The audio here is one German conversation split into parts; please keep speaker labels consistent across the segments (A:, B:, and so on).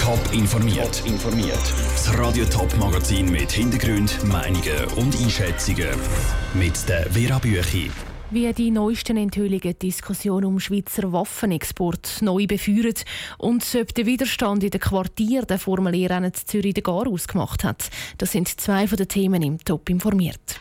A: Top informiert. informiert. Das Radio Top Magazin mit Hintergrund, Meinungen und Einschätzungen mit der Vera Büchi.
B: Wie die neuesten Enthüllungen die Diskussion um Schweizer Waffenexport neu beführen und ob der Widerstand in den Quartieren der Formel E-Rennen Zürich den Gar ausgemacht hat, das sind zwei von den Themen im Top informiert.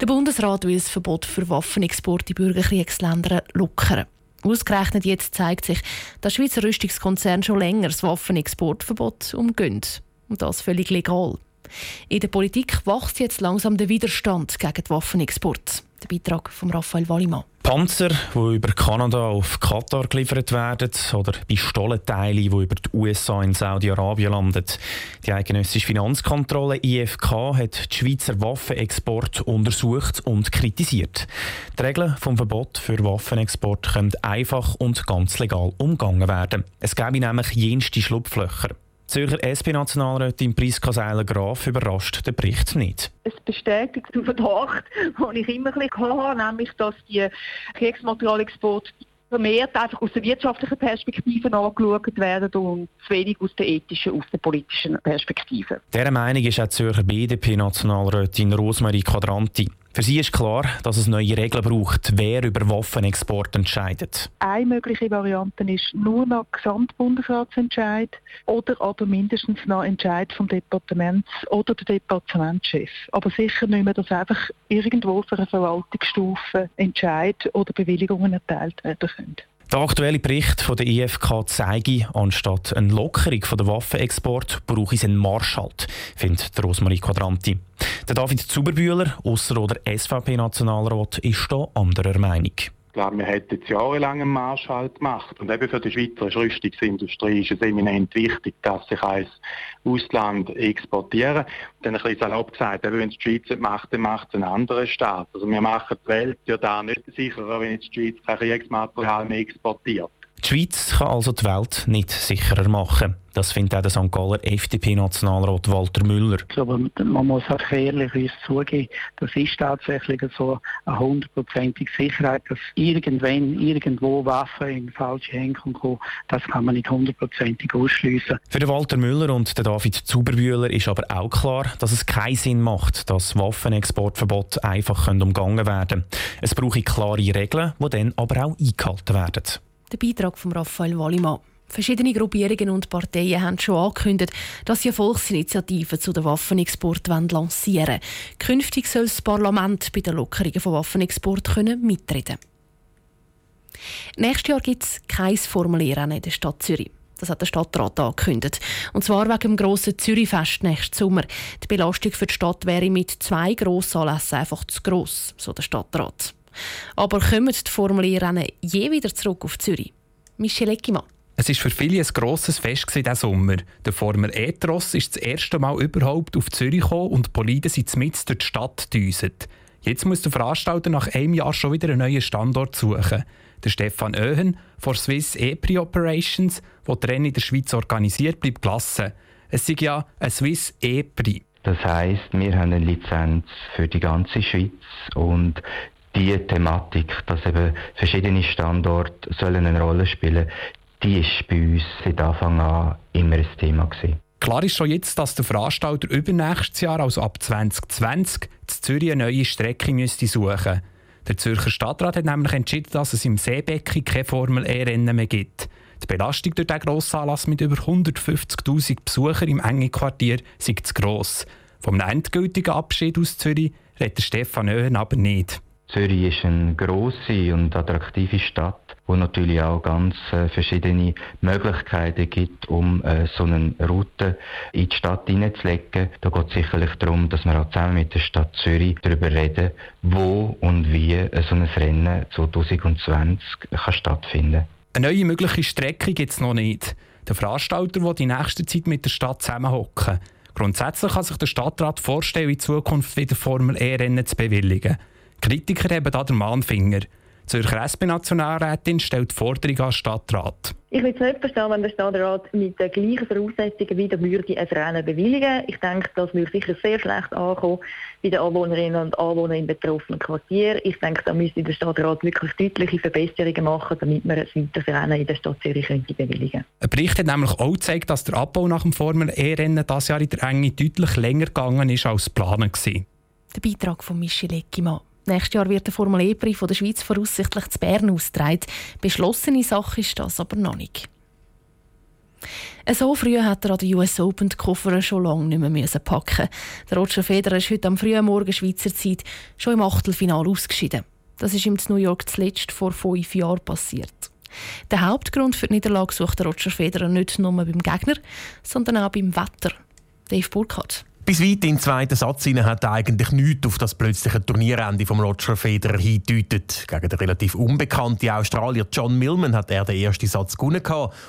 B: Der Bundesrat will das Verbot für Waffenexport in Bürgerkriegsländer lockern. Ausgerechnet jetzt zeigt sich, dass Schweizer Rüstungskonzerne schon länger das Waffenexportverbot umgehen. Und das völlig legal. In der Politik wächst jetzt langsam der Widerstand gegen den Waffenexport. Der Beitrag von Raphael Wallimann.
C: Panzer, die über Kanada auf Katar geliefert werden, oder Pistolenteile, die über die USA in Saudi-Arabien landen. Die eidgenössische Finanzkontrolle IFK hat die Schweizer Waffenexport untersucht und kritisiert. Die Regeln vom Verbot für Waffenexport können einfach und ganz legal umgangen werden. Es gäbe nämlich jenste Schlupflöcher. Zürcher SP-Nationalrätin Priska Seiler-Graf überrascht den Bericht nicht.
D: Es bestätigt den Verdacht, den ich immer ein bisschen hatte, nämlich, dass die Kriegsmaterialexporte vermehrt einfach aus der wirtschaftlichen Perspektive angeschaut werden und zu wenig aus der ethischen, aus der politischen Perspektive.
C: Dieser Meinung ist auch Zürcher BDP-Nationalrätin Rosmarie Quadranti. Für sie ist klar, dass es neue Regeln braucht, wer über Waffenexport entscheidet.
D: Eine mögliche Variante ist nur noch Gesamtbundesratsentscheid oder aber mindestens noch Entscheid vom Departements- oder der Departementschef. Aber sicher nicht mehr, dass einfach irgendwo für eine Verwaltungsstufe Entscheid oder Bewilligungen erteilt werden können.
C: Der aktuelle Bericht von der IFK zeige, anstatt eine Lockerung der Waffenexport brauche es einen Marschhalt, findet Rosmarie Quadranti. Der David Zuberbühler, Ausser- oder SVP-Nationalrat, ist da anderer Meinung
E: glaube, wir hätten jetzt jahrelang einen Marschhalt gemacht. Und eben für die Schweizer Rüstungsindustrie ist es eminent wichtig, dass sich ins Ausland exportieren. Und dann ein bisschen salopp gesagt, eben, wenn es die Schweiz nicht macht, dann macht es ein anderer Staat. Also wir machen die Welt ja da nicht sicherer, wenn jetzt die Schweiz kein Kriegsmaterial mehr exportiert.
C: Die Schweiz kann also die Welt nicht sicherer machen. Das findet auch der St. Galler FDP-Nationalrat Walter Müller.
F: Aber man muss auch ehrlich zugeben, das ist tatsächlich so eine hundertprozentige Sicherheit, dass irgendwann, irgendwo Waffen in falsche Hände kommen, das kann man nicht hundertprozentig ausschließen.
C: Für den Walter Müller und den David Zuberbühler ist aber auch klar, dass es keinen Sinn macht, dass Waffenexportverbot einfach umgangen werden können. Es braucht klare Regeln, die dann aber auch eingehalten werden.
B: Der Beitrag von Raphael Wallimann. Verschiedene Gruppierungen und Parteien haben schon angekündigt, dass sie eine Volksinitiative zu den Waffenexport lancieren wollen. Künftig soll das Parlament bei den Lockerungen von Waffenexport können mitreden Nächstes Jahr gibt es kein Formulierrennen in der Stadt Zürich. Das hat der Stadtrat angekündigt. Und zwar wegen dem grossen Zürichfest nächsten Sommer. Die Belastung für die Stadt wäre mit zwei Grossanlässen einfach zu gross, so der Stadtrat. Aber kommen die Formulierrennen je wieder zurück auf Zürich? Michel Eckimann.
G: Es war für viele ein grosses Fest diesen Sommer. Der Former E-Tross ist das erste Mal überhaupt auf Zürich gekommen und die Boliden sind mit durch die Stadt gedüset. Jetzt muss der Veranstalter nach einem Jahr schon wieder einen neuen Standort suchen. Der Stefan Öhen von Swiss E-Pri Operations, der die Rennen in der Schweiz organisiert, bleibt gelassen. Es ist ja ein Swiss E-Pri.
H: Das heisst, wir haben eine Lizenz für die ganze Schweiz und die Thematik, dass eben verschiedene Standorte sollen eine Rolle spielen die ist bei uns seit Anfang an immer ein Thema gewesen.
G: Klar ist schon jetzt, dass der Veranstalter übernächstes Jahr, also ab 2020, zu Zürich eine neue Strecke müsste suchen Der Zürcher Stadtrat hat nämlich entschieden, dass es im Seebecken keine Formel-E-Rennen mehr gibt. Die Belastung durch diesen Grossanlass mit über 150'000 Besuchern im engen Quartier ist zu gross. Vom endgültigen Abschied aus Zürich redet Stefan Öhen aber nicht.
H: Zürich ist eine grosse und attraktive Stadt wo natürlich auch ganz äh, verschiedene Möglichkeiten gibt, um äh, so eine Route in die Stadt hineinzulegen. Da geht es sicherlich darum, dass wir auch zusammen mit der Stadt Zürich darüber reden, wo und wie äh, so ein Rennen 2020 kann stattfinden kann.
G: Eine neue mögliche Strecke gibt es noch nicht. Der Veranstalter will in nächster Zeit mit der Stadt zusammenhocken. Grundsätzlich kann sich der Stadtrat vorstellen, in Zukunft wieder Formel E-Rennen zu bewilligen. Kritiker haben da den Mahnfinger. Die Zürcher SP-Nationalrätin stellt die Forderung an den Stadtrat.
I: Ich würde es nicht verstehen, wenn der Stadtrat mit den gleichen Voraussetzungen wieder würde ein Rennen bewilligen Ich denke, das würde sicher sehr schlecht ankommen bei den Anwohnerinnen und Anwohnern im betroffenen Quartier. Ich denke, da müsste der Stadtrat wirklich deutliche Verbesserungen machen, damit man ein weiteres Rennen in der Stadt Zürich könnte bewilligen
G: Ein Bericht hat nämlich auch gezeigt, dass der Abbau nach dem Formel-E-Rennen dieses Jahr in der Enge deutlich länger gegangen ist als geplant.
B: Der Beitrag von Michel Eckimann. Nächstes Jahr wird der Formel E-Preis der Schweiz voraussichtlich zu Bern ausgetragen. Beschlossene Sache ist das aber noch nicht. So früh hat er an der US Open die Koffer schon lange nicht mehr packen Der Roger Federer ist heute am frühen Morgen Schweizer Zeit schon im Achtelfinale ausgeschieden. Das ist ihm in New York zuletzt vor fünf Jahren passiert. Der Hauptgrund für die Niederlage sucht der Roger Federer nicht nur beim Gegner, sondern auch beim Wetter. Dave Burkhardt.
J: Bis weit in den zweiten Satz hinein hat eigentlich nichts auf das plötzliche Turnierende vom Roger Federer hingedeutet. Gegen den relativ unbekannten Australier John Millman hat er den ersten Satz gewonnen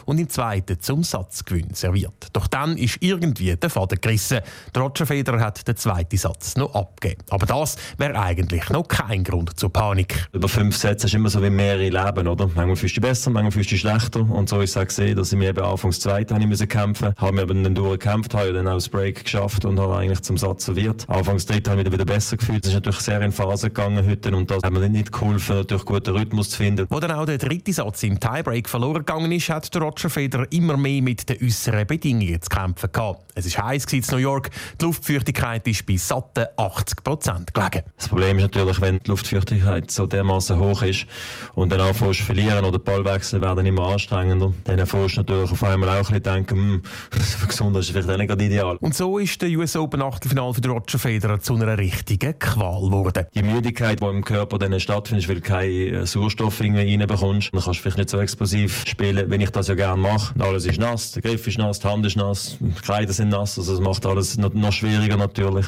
J: und im zweiten zum Satzgewinn serviert. Doch dann ist irgendwie der Faden gerissen. Der Roger Federer hat den zweiten Satz noch abgegeben. Aber das wäre eigentlich noch kein Grund zur Panik.
K: Über fünf Sätze ist immer so wie mehrere Leben, oder? Manchmal fühlst du besser, manchmal fühlst du schlechter. Und so ist es auch gesehen, dass ich mir eben anfangs zweite kämpfen musste. Habe mir aber dann durchgekämpft, habe dann auch das Break geschafft und habe eigentlich zum Satz serviert. Anfangs dritt habe ich mich wieder besser gefühlt. Es ist natürlich sehr in Phase gegangen heute und das hat mir nicht geholfen, natürlich guten Rhythmus zu finden.
J: Wo dann auch der dritte Satz im Tiebreak verloren gegangen ist, hat der Roger Federer immer mehr mit den äußeren Bedingungen zu kämpfen gehabt. Es war heiß in New York, die Luftfeuchtigkeit ist bei satten 80 Prozent gelegen.
K: Das Problem ist natürlich, wenn die Luftfeuchtigkeit so dermaßen hoch ist und dann anfängst zu verlieren oder Ballwechsel werden immer anstrengender, dann erfährst du natürlich auf einmal auch ein bisschen denken, hm, für Gesundheit ist vielleicht nicht ideal.
J: Und so ist der US Open Achtelfinale für Roger Federer zu einer richtigen Qual geworden.
K: Die Müdigkeit, die im Körper dann stattfindet, weil du keinen Sauerstoff reinbekommst, dann kannst du vielleicht nicht so explosiv spielen, wenn ich das ja gerne mache. Alles ist nass, der Griff ist nass, die Hand ist nass, die Kleider sind nass, also das macht alles noch, schwieriger natürlich.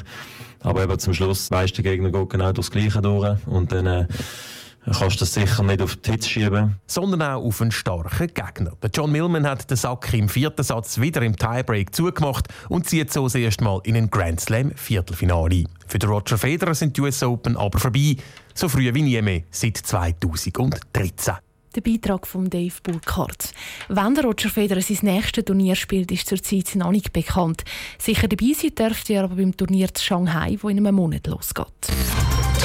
K: Aber eben zum Schluss weißt der Gegner geht genau durchs Gleiche durch und dann äh, kannst du das sicher nicht auf die Hitze schieben.
J: Sondern auch auf einen starken Gegner. Der John Millman hat den Sack im vierten Satz wieder im Tiebreak zugemacht und zieht so das erste Mal in ein Grand Slam Viertelfinale ein. Für den Roger Federer sind die US Open aber vorbei, so früh wie nie mehr seit 2013.
B: Der Beitrag von Dave Burkhardt. Wenn der Roger Federer sein nächstes Turnier spielt, ist zurzeit noch nicht bekannt. Sicher dabei sein dürfte er aber beim Turnier zu Shanghai, wo in einem Monat losgeht.